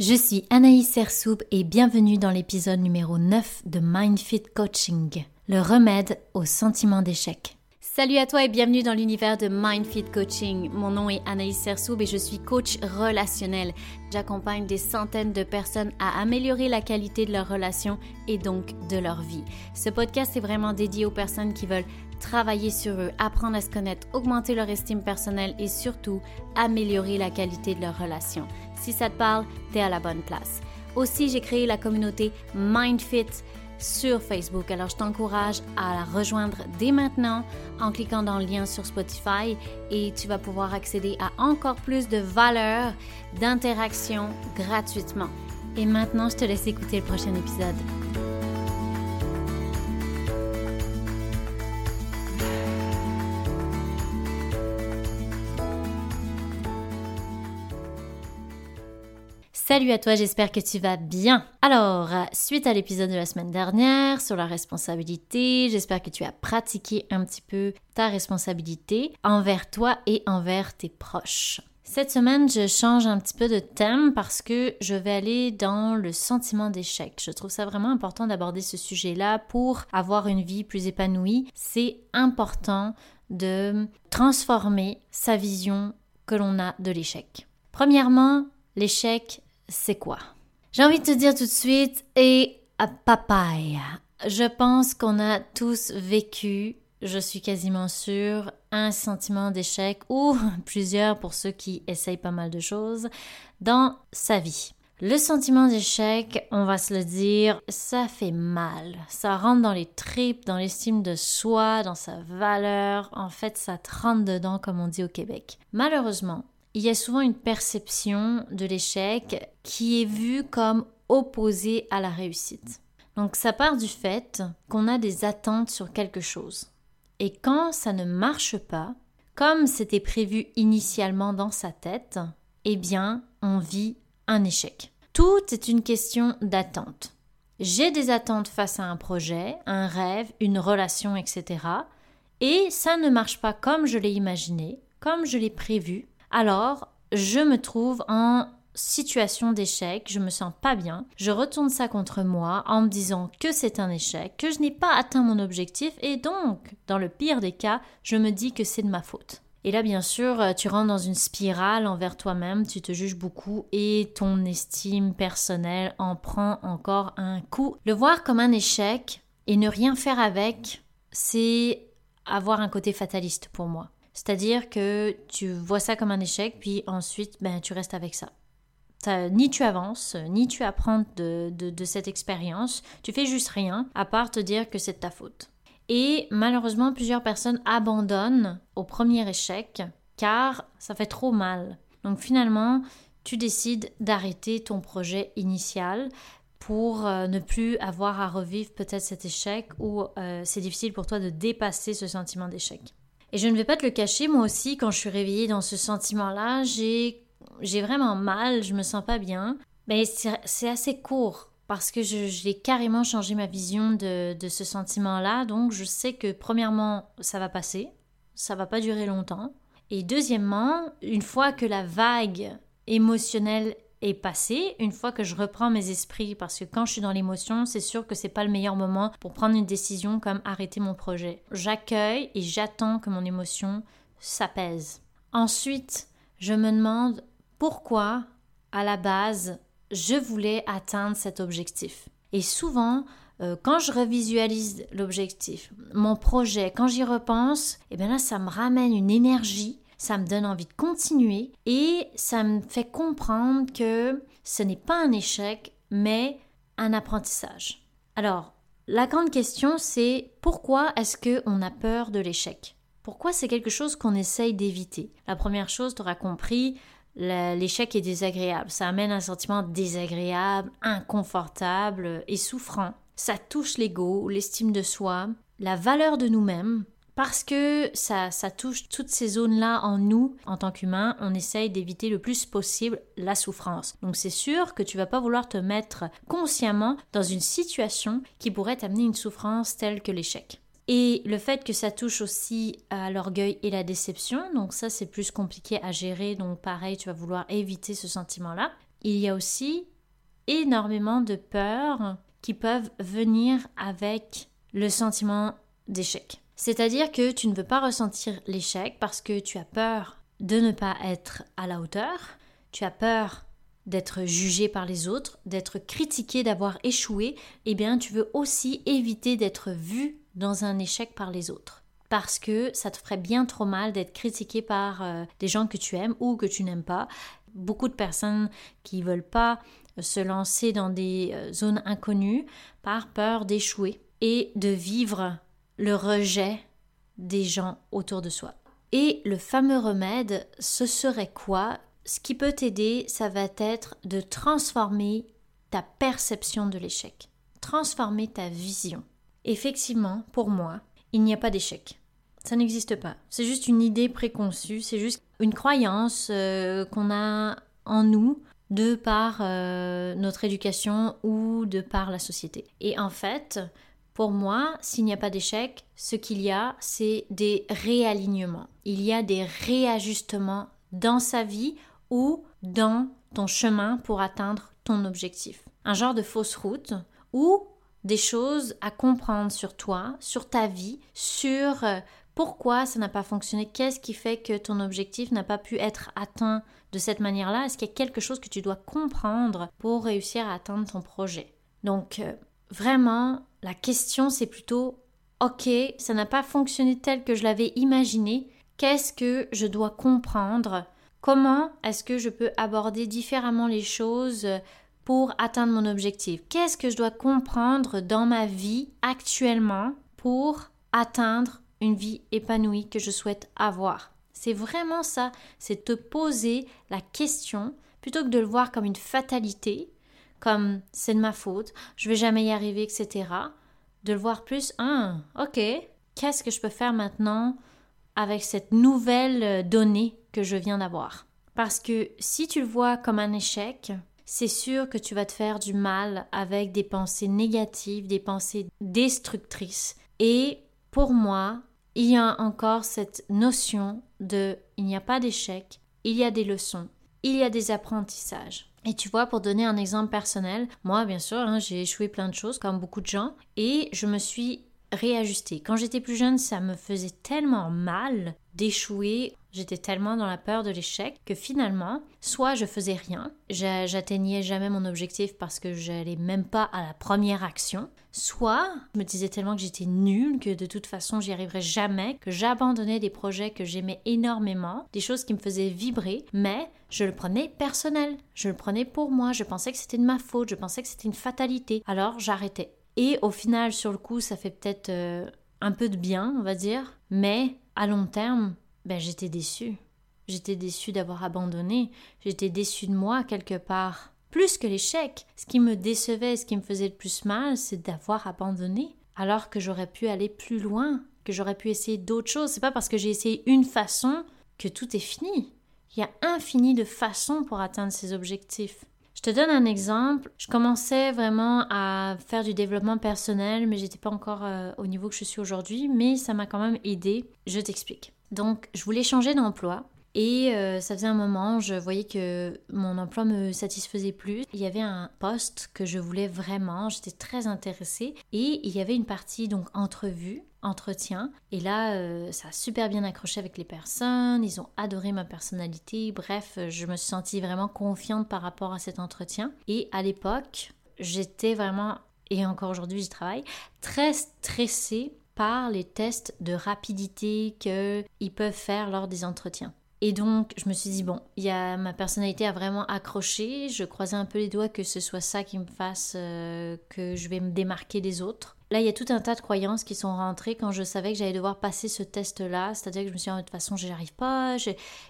Je suis Anaïs Sersoub et bienvenue dans l'épisode numéro 9 de MindFit Coaching, le remède au sentiment d'échec. Salut à toi et bienvenue dans l'univers de MindFit Coaching. Mon nom est Anaïs Sersoub et je suis coach relationnel. J'accompagne des centaines de personnes à améliorer la qualité de leurs relations et donc de leur vie. Ce podcast est vraiment dédié aux personnes qui veulent travailler sur eux, apprendre à se connaître, augmenter leur estime personnelle et surtout améliorer la qualité de leurs relations. Si ça te parle, t'es à la bonne place. Aussi, j'ai créé la communauté MindFit sur Facebook. Alors, je t'encourage à la rejoindre dès maintenant en cliquant dans le lien sur Spotify et tu vas pouvoir accéder à encore plus de valeurs, d'interaction gratuitement. Et maintenant, je te laisse écouter le prochain épisode. Salut à toi, j'espère que tu vas bien. Alors, suite à l'épisode de la semaine dernière sur la responsabilité, j'espère que tu as pratiqué un petit peu ta responsabilité envers toi et envers tes proches. Cette semaine, je change un petit peu de thème parce que je vais aller dans le sentiment d'échec. Je trouve ça vraiment important d'aborder ce sujet-là pour avoir une vie plus épanouie. C'est important de transformer sa vision que l'on a de l'échec. Premièrement, l'échec, c'est quoi? J'ai envie de te dire tout de suite, et à papaye. Je pense qu'on a tous vécu, je suis quasiment sûre, un sentiment d'échec ou plusieurs pour ceux qui essayent pas mal de choses dans sa vie. Le sentiment d'échec, on va se le dire, ça fait mal. Ça rentre dans les tripes, dans l'estime de soi, dans sa valeur. En fait, ça te rentre dedans, comme on dit au Québec. Malheureusement, il y a souvent une perception de l'échec qui est vue comme opposée à la réussite. Donc ça part du fait qu'on a des attentes sur quelque chose. Et quand ça ne marche pas, comme c'était prévu initialement dans sa tête, eh bien, on vit un échec. Tout est une question d'attente. J'ai des attentes face à un projet, un rêve, une relation, etc. Et ça ne marche pas comme je l'ai imaginé, comme je l'ai prévu, alors je me trouve en situation d'échec, je me sens pas bien, je retourne ça contre moi en me disant que c'est un échec, que je n'ai pas atteint mon objectif et donc, dans le pire des cas, je me dis que c'est de ma faute. Et là, bien sûr, tu rentres dans une spirale envers toi-même, tu te juges beaucoup et ton estime personnelle en prend encore un coup. Le voir comme un échec et ne rien faire avec, c'est avoir un côté fataliste pour moi. C'est-à-dire que tu vois ça comme un échec, puis ensuite, ben, tu restes avec ça. ni tu avances, ni tu apprends de, cette expérience, tu fais juste rien, à part te dire que c'est de ta faute. Et malheureusement, plusieurs personnes abandonnent au premier échec, car ça fait trop mal. Donc finalement, tu décides d'arrêter ton projet initial pour euh, ne plus avoir à revivre peut-être cet échec ou euh, c'est difficile pour toi de dépasser ce sentiment d'échec. Et je ne vais pas te le cacher, moi aussi, quand je suis réveillée dans ce sentiment-là, j'ai, vraiment mal, je me sens pas bien. Mais c'est, assez court parce que je, j'ai carrément changé ma vision de, de ce sentiment-là. Donc je sais que premièrement, ça va passer, ça va pas durer longtemps. Et deuxièmement, une fois que la vague émotionnelle est passé une fois que je reprends mes esprits parce que quand je suis dans l'émotion, c'est sûr que c'est pas le meilleur moment pour prendre une décision comme arrêter mon projet. J'accueille et j'attends que mon émotion s'apaise. Ensuite, je me demande pourquoi à la base je voulais atteindre cet objectif. Et souvent, euh, quand je revisualise l'objectif, mon projet, quand j'y repense, et eh bien là, ça me ramène une énergie ça me donne envie de continuer et ça me fait comprendre que ce n'est pas un échec, mais un apprentissage. Alors, la grande question, c'est pourquoi est-ce qu'on a peur de l'échec? Pourquoi c'est quelque chose qu'on essaye d'éviter? La première chose, tu auras compris, l'échec est désagréable. Ça amène un sentiment désagréable, inconfortable et souffrant. Ça touche l'ego, l'estime de soi, la valeur de nous-mêmes, parce que ça, ça touche toutes ces zones-là en nous, en tant qu'humains, on essaye d'éviter le plus possible la souffrance. Donc c'est sûr que tu vas pas vouloir te mettre consciemment dans une situation qui pourrait t'amener une souffrance telle que l'échec. Et le fait que ça touche aussi à l'orgueil et la déception, donc ça c'est plus compliqué à gérer, donc pareil, tu vas vouloir éviter ce sentiment-là. il y a aussi énormément de peurs qui peuvent venir avec le sentiment d'échec. C'est-à-dire que tu ne veux pas ressentir l'échec parce que tu as peur de ne pas être à la hauteur, tu as peur d'être jugé par les autres, d'être critiqué, d'avoir échoué, eh bien tu veux aussi éviter d'être vu dans un échec par les autres. Parce que ça te ferait bien trop mal d'être critiqué par euh, des gens que tu aimes ou que tu n'aimes pas. Beaucoup de personnes qui veulent pas se lancer dans des euh, zones inconnues par peur d'échouer et de vivre le rejet des gens autour de soi. Et le fameux remède, ce serait quoi? Ce qui peut t'aider, ça va être de transformer ta perception de l'échec, transformer ta vision. Effectivement, pour moi, il n'y a pas d'échec. Ça n'existe pas. C'est juste une idée préconçue, c'est juste une croyance euh, qu'on a en nous de par euh, notre éducation ou de par la société. Et en fait, pour moi, s'il n'y a pas d'échec, ce qu'il y a, c'est des réalignements. Il y a des réajustements dans sa vie ou dans ton chemin pour atteindre ton objectif. Un genre de fausse route ou des choses à comprendre sur toi, sur ta vie, sur euh, pourquoi ça n'a pas fonctionné, qu'est-ce qui fait que ton objectif n'a pas pu être atteint de cette manière-là, est-ce qu'il y a quelque chose que tu dois comprendre pour réussir à atteindre ton projet? Donc, euh, vraiment, la question, c'est plutôt, ok, ça n'a pas fonctionné tel que je l'avais imaginé, qu'est-ce que je dois comprendre? Comment est-ce que je peux aborder différemment les choses pour atteindre mon objectif? Qu'est-ce que je dois comprendre dans ma vie actuellement pour atteindre une vie épanouie que je souhaite avoir? C'est vraiment ça, c'est te poser la question plutôt que de le voir comme une fatalité, comme c'est de ma faute, je vais jamais y arriver, etc. De le voir plus, ah, ok, qu'est-ce que je peux faire maintenant avec cette nouvelle euh, donnée que je viens d'avoir? Parce que si tu le vois comme un échec, c'est sûr que tu vas te faire du mal avec des pensées négatives, des pensées destructrices. Et pour moi, il y a encore cette notion de il n'y a pas d'échec, il y a des leçons, il y a des apprentissages. Et tu vois, pour donner un exemple personnel, moi, bien sûr, hein, j'ai échoué plein de choses, comme beaucoup de gens, et je me suis réajustée. Quand j'étais plus jeune, ça me faisait tellement mal d'échouer. J'étais tellement dans la peur de l'échec que finalement, soit je faisais rien, j'atteignais jamais mon objectif parce que j'allais même pas à la première action, soit je me disais tellement que j'étais nulle, que de toute façon j'y arriverais jamais, que j'abandonnais des projets que j'aimais énormément, des choses qui me faisaient vibrer, mais je le prenais personnel, je le prenais pour moi, je pensais que c'était de ma faute, je pensais que c'était une fatalité, alors j'arrêtais. Et au final, sur le coup, ça fait peut-être euh, un peu de bien, on va dire, mais à long terme, ben j'étais déçue. J'étais déçue d'avoir abandonné, j'étais déçue de moi quelque part. Plus que l'échec, ce qui me décevait, ce qui me faisait le plus mal, c'est d'avoir abandonné, alors que j'aurais pu aller plus loin, que j'aurais pu essayer d'autres choses. C'est pas parce que j'ai essayé une façon que tout est fini. Il y a infini de façons pour atteindre ses objectifs. Je te donne un exemple. Je commençais vraiment à faire du développement personnel, mais j'étais pas encore euh, au niveau que je suis aujourd'hui, mais ça m'a quand même aidé. Je t'explique. Donc, je voulais changer d'emploi. Et euh, ça faisait un moment, je voyais que mon emploi me satisfaisait plus. Il y avait un poste que je voulais vraiment, j'étais très intéressée. Et il y avait une partie donc entrevue, entretien. Et là, euh, ça a super bien accroché avec les personnes, ils ont adoré ma personnalité. Bref, je me suis sentie vraiment confiante par rapport à cet entretien. Et à l'époque, j'étais vraiment, et encore aujourd'hui j'y travaille, très stressée par les tests de rapidité qu'ils peuvent faire lors des entretiens. Et donc, je me suis dit, bon, y a, ma personnalité a vraiment accroché. Je croisais un peu les doigts que ce soit ça qui me fasse euh, que je vais me démarquer des autres. Là, il y a tout un tas de croyances qui sont rentrées quand je savais que j'allais devoir passer ce test-là. C'est-à-dire que je me suis dit, de toute façon, j'y arrive pas,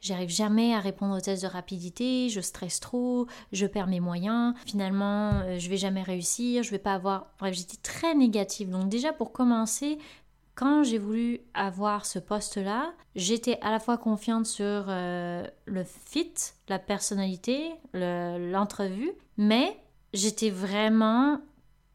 j'arrive jamais à répondre au test de rapidité, je stresse trop, je perds mes moyens. Finalement, euh, je vais jamais réussir, je vais pas avoir. Bref, j'étais très négative. Donc, déjà, pour commencer, quand j'ai voulu avoir ce poste-là, j'étais à la fois confiante sur euh, le fit, la personnalité, l'entrevue, mais j'étais vraiment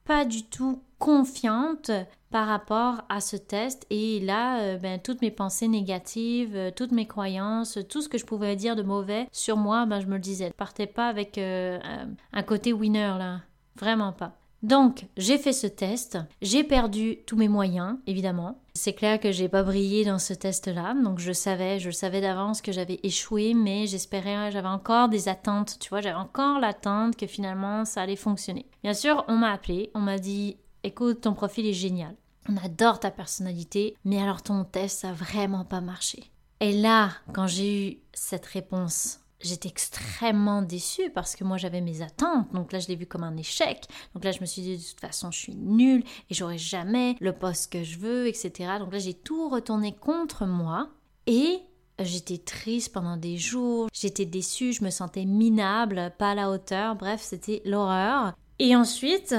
pas du tout confiante par rapport à ce test et là, euh, ben, toutes mes pensées négatives, euh, toutes mes croyances, tout ce que je pouvais dire de mauvais sur moi, ben, je me le disais. Je partais pas avec un côté winner là, vraiment pas. Donc, j'ai fait ce test, j'ai perdu tous mes moyens, évidemment. C'est clair que j'ai pas brillé dans ce test-là, donc je savais, je savais d'avance que j'avais échoué, mais j'espérais, j'avais encore des attentes, tu vois, j'avais encore l'attente que finalement ça allait fonctionner. Bien sûr, on m'a appelé, on m'a dit écoute, ton profil est génial. On adore ta personnalité, mais alors ton test a vraiment pas marché. Et là, quand j'ai eu cette réponse, j'étais extrêmement déçue parce que moi j'avais mes attentes. Donc là, je l'ai vu comme un échec. Donc là, je me suis dit de toute façon, je suis nulle et j'aurai jamais le poste que je veux, etc. Donc là, j'ai tout retourné contre moi et J'étais triste pendant des jours, j'étais déçue, je me sentais minable, pas à la hauteur, bref, c'était l'horreur. Et ensuite,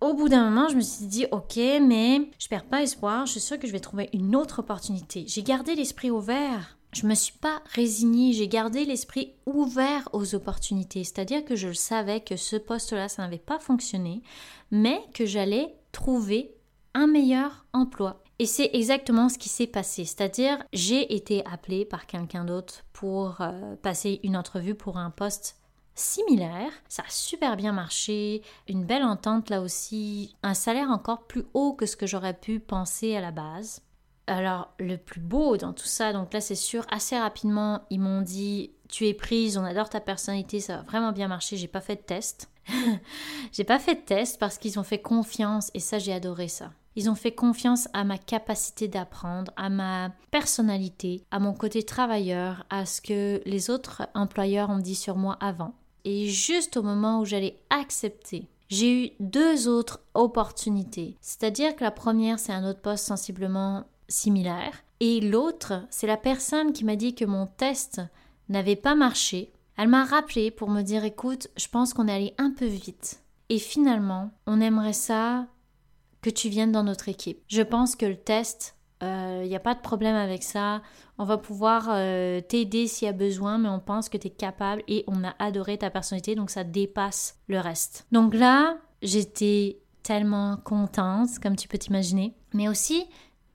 au bout d'un moment, je me suis dit, ok, mais je perds pas espoir, je suis sûre que je vais trouver une autre opportunité. J'ai gardé l'esprit ouvert. Je me suis pas résignée, j'ai gardé l'esprit ouvert aux opportunités. C'est-à-dire que je savais que ce poste-là, ça n'avait pas fonctionné, mais que j'allais trouver un meilleur emploi. Et c'est exactement ce qui s'est passé. C'est-à-dire, j'ai été appelée par quelqu'un d'autre pour euh, passer une entrevue pour un poste similaire. Ça a super bien marché, une belle entente là aussi, un salaire encore plus haut que ce que j'aurais pu penser à la base. Alors, le plus beau dans tout ça, donc là c'est sûr, assez rapidement, ils m'ont dit Tu es prise, on adore ta personnalité, ça va vraiment bien marcher, j'ai pas fait de test. j'ai pas fait de test parce qu'ils ont fait confiance et ça j'ai adoré ça. Ils ont fait confiance à ma capacité d'apprendre, à ma personnalité, à mon côté travailleur, à ce que les autres employeurs ont dit sur moi avant. Et juste au moment où j'allais accepter, j'ai eu deux autres opportunités. C'est-à-dire que la première, c'est un autre poste sensiblement similaire. Et l'autre, c'est la personne qui m'a dit que mon test n'avait pas marché. Elle m'a rappelé pour me dire écoute, je pense qu'on est allé un peu vite. Et finalement, on aimerait ça que tu viennes dans notre équipe. Je pense que le test il euh, n'y a pas de problème avec ça. On va pouvoir euh, t'aider s'il y a besoin, mais on pense que tu es capable et on a adoré ta personnalité, donc ça dépasse le reste. Donc là, j'étais tellement contente, comme tu peux t'imaginer. Mais aussi,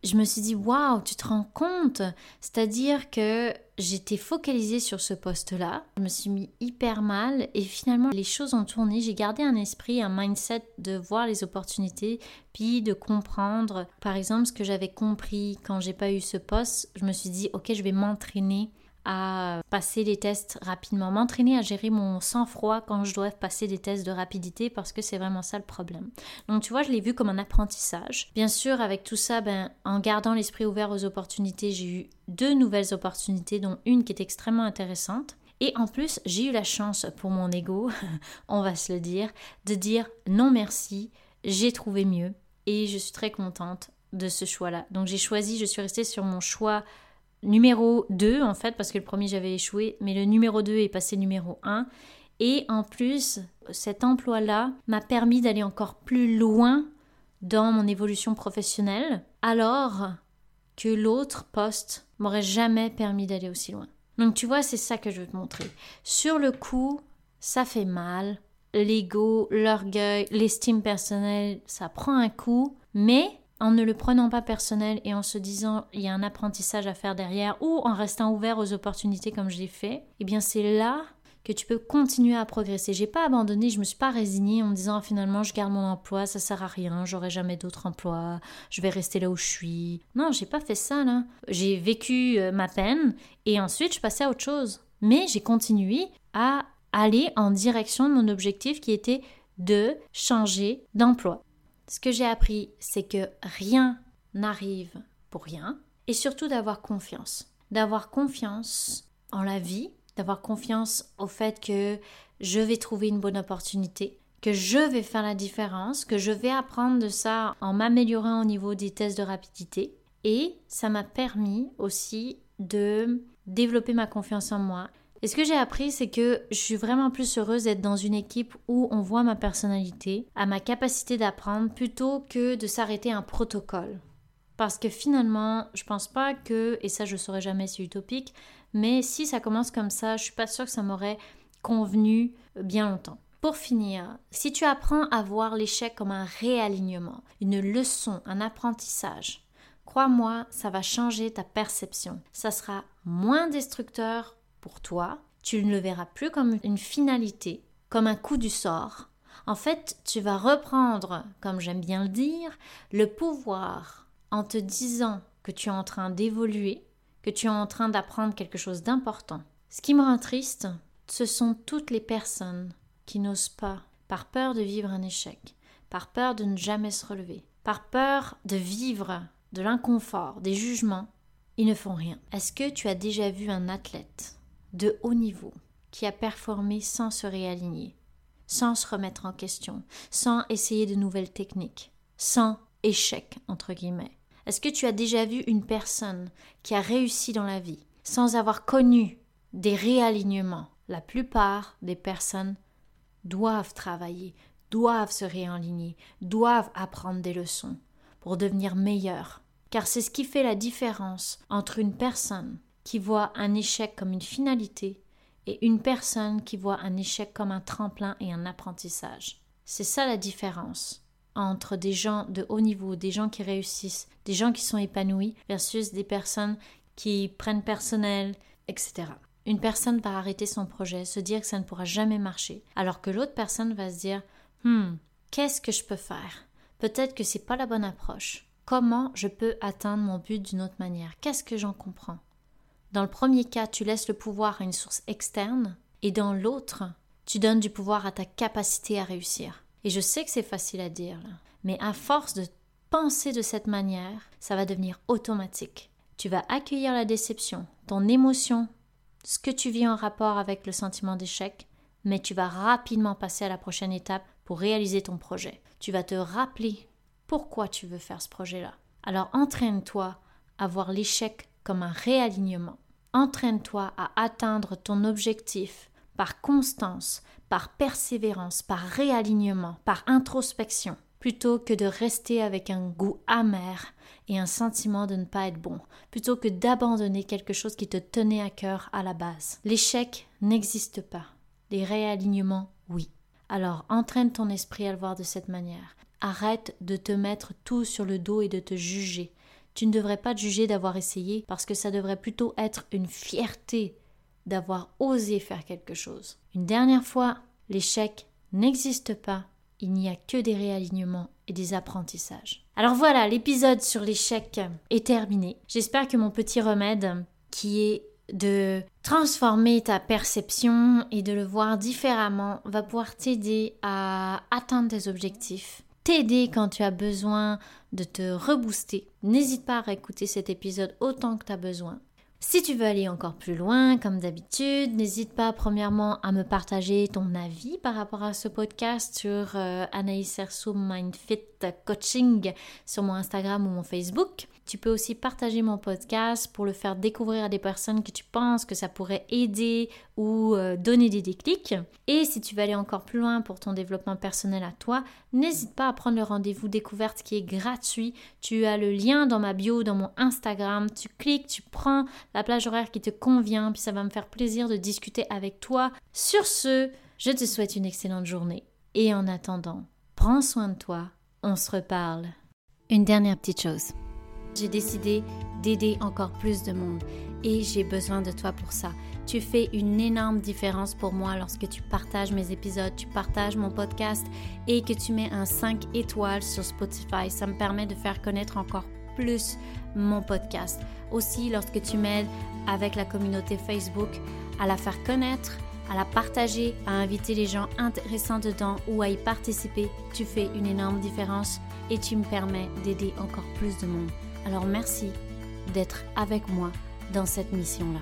je me suis dit, waouh, tu te rends compte? C'est-à-dire que j'étais focalisée sur ce poste-là, je me suis mis hyper mal et finalement les choses ont tourné. J'ai gardé un esprit, un mindset de voir les opportunités, puis de comprendre. Par exemple, ce que j'avais compris quand j'ai pas eu ce poste, je me suis dit, ok, je vais m'entraîner à passer les tests rapidement, m'entraîner à gérer mon sang-froid quand je dois passer des tests de rapidité parce que c'est vraiment ça le problème. Donc tu vois, je l'ai vu comme un apprentissage. Bien sûr, avec tout ça, ben, en gardant l'esprit ouvert aux opportunités, j'ai eu deux nouvelles opportunités, dont une qui est extrêmement intéressante. Et en plus, j'ai eu la chance pour mon ego, on va se le dire, de dire non merci, j'ai trouvé mieux et je suis très contente de ce choix-là. Donc j'ai choisi, je suis restée sur mon choix numéro 2 en fait, parce que le premier j'avais échoué, mais le numéro 2 est passé numéro 1. Et en plus, cet emploi-là m'a permis d'aller encore plus loin dans mon évolution professionnelle, alors que l'autre poste m'aurait jamais permis d'aller aussi loin. Donc tu vois, c'est ça que je veux te montrer. Sur le coup, ça fait mal. L'ego, l'orgueil, l'estime personnelle, ça prend un coup, mais en ne le prenant pas personnel et en se disant il y a un apprentissage à faire derrière ou en restant ouvert aux opportunités comme je l'ai fait, eh bien c'est là que tu peux continuer à progresser. J'ai pas abandonné, je me suis pas résignée en me disant finalement je garde mon emploi, ça sert à rien, j'aurai jamais d'autre emploi, je vais rester là où je suis. Non, j'ai pas fait ça là. J'ai vécu euh, ma peine et ensuite je passais à autre chose. Mais j'ai continué à aller en direction de mon objectif qui était de changer d'emploi. Ce que j'ai appris, c'est que rien n'arrive pour rien et surtout d'avoir confiance. D'avoir confiance en la vie, d'avoir confiance au fait que je vais trouver une bonne opportunité, que je vais faire la différence, que je vais apprendre de ça en m'améliorant au niveau des tests de rapidité. Et ça m'a permis aussi de développer ma confiance en moi et ce que j'ai appris, c'est que je suis vraiment plus heureuse d'être dans une équipe où on voit ma personnalité, à ma capacité d'apprendre, plutôt que de s'arrêter à un protocole. Parce que finalement, je pense pas que, et ça je saurais jamais si utopique, mais si ça commence comme ça, je suis pas sûre que ça m'aurait convenu bien longtemps. Pour finir, si tu apprends à voir l'échec comme un réalignement, une leçon, un apprentissage, crois-moi, ça va changer ta perception. Ça sera moins destructeur pour toi. Tu ne le verras plus comme une finalité, comme un coup du sort. En fait, tu vas reprendre, comme j'aime bien le dire, le pouvoir en te disant que tu es en train d'évoluer, que tu es en train d'apprendre quelque chose d'important. Ce qui me rend triste, ce sont toutes les personnes qui n'osent pas, par peur de vivre un échec, par peur de ne jamais se relever, par peur de vivre de l'inconfort, des jugements, ils ne font rien. Est-ce que tu as déjà vu un athlète de haut niveau qui a performé sans se réaligner, sans se remettre en question, sans essayer de nouvelles techniques, sans échec, entre guillemets Est-ce que tu as déjà vu une personne qui a réussi dans la vie sans avoir connu des réalignements? La plupart des personnes doivent travailler, doivent se réaligner, doivent apprendre des leçons pour devenir meilleurs. Car c'est ce qui fait la différence entre une personne qui voit un échec comme une finalité et une personne qui voit un échec comme un tremplin et un apprentissage. C'est ça la différence entre des gens de haut niveau, des gens qui réussissent, des gens qui sont épanouis, versus des personnes qui prennent personnel, etc. Une personne va arrêter son projet, se dire que ça ne pourra jamais marcher, alors que l'autre personne va se dire Hmm, qu'est-ce que je peux faire? Peut-être que c'est pas la bonne approche. Comment je peux atteindre mon but d'une autre manière? Qu'est-ce que j'en comprends? Dans le premier cas, tu laisses le pouvoir à une source externe, et dans l'autre, tu donnes du pouvoir à ta capacité à réussir. Et je sais que c'est facile à dire, mais à force de penser de cette manière, ça va devenir automatique. Tu vas accueillir la déception, ton émotion, ce que tu vis en rapport avec le sentiment d'échec, mais tu vas rapidement passer à la prochaine étape pour réaliser ton projet. Tu vas te rappeler pourquoi tu veux faire ce projet-là. Alors entraîne-toi à voir l'échec comme un réalignement. Entraîne-toi à atteindre ton objectif par constance, par persévérance, par réalignement, par introspection, plutôt que de rester avec un goût amer et un sentiment de ne pas être bon, plutôt que d'abandonner quelque chose qui te tenait à cœur à la base. L'échec n'existe pas. Les réalignements, oui. Alors entraîne ton esprit à le voir de cette manière. Arrête de te mettre tout sur le dos et de te juger. Tu ne devrais pas te juger d'avoir essayé parce que ça devrait plutôt être une fierté d'avoir osé faire quelque chose. Une dernière fois, l'échec n'existe pas, il n'y a que des réalignements et des apprentissages. Alors voilà, l'épisode sur l'échec est terminé. J'espère que mon petit remède, qui est de transformer ta perception et de le voir différemment, va pouvoir t'aider à atteindre tes objectifs, t'aider quand tu as besoin de te rebooster. N'hésite pas à réécouter cet épisode autant que tu as besoin. Si tu veux aller encore plus loin, comme d'habitude, n'hésite pas premièrement à me partager ton avis par rapport à ce podcast sur euh, Anaïs Serso Mindfit Coaching sur mon Instagram ou mon Facebook. Tu peux aussi partager mon podcast pour le faire découvrir à des personnes que tu penses que ça pourrait aider ou euh, donner des déclics. Et si tu veux aller encore plus loin pour ton développement personnel à toi, n'hésite pas à prendre le rendez-vous découverte qui est gratuit. Tu as le lien dans ma bio, dans mon Instagram. Tu cliques, tu prends la plage horaire qui te convient, puis ça va me faire plaisir de discuter avec toi. Sur ce, je te souhaite une excellente journée. Et en attendant, prends soin de toi. On se reparle. Une dernière petite chose j'ai décidé d'aider encore plus de monde et j'ai besoin de toi pour ça. Tu fais une énorme différence pour moi lorsque tu partages mes épisodes, tu partages mon podcast et que tu mets un 5 étoiles sur Spotify. Ça me permet de faire connaître encore plus mon podcast. Aussi, lorsque tu m'aides avec la communauté Facebook à la faire connaître, à la partager, à inviter les gens intéressants dedans ou à y participer, tu fais une énorme différence et tu me permets d'aider encore plus de monde. Alors merci d'être avec moi dans cette mission-là.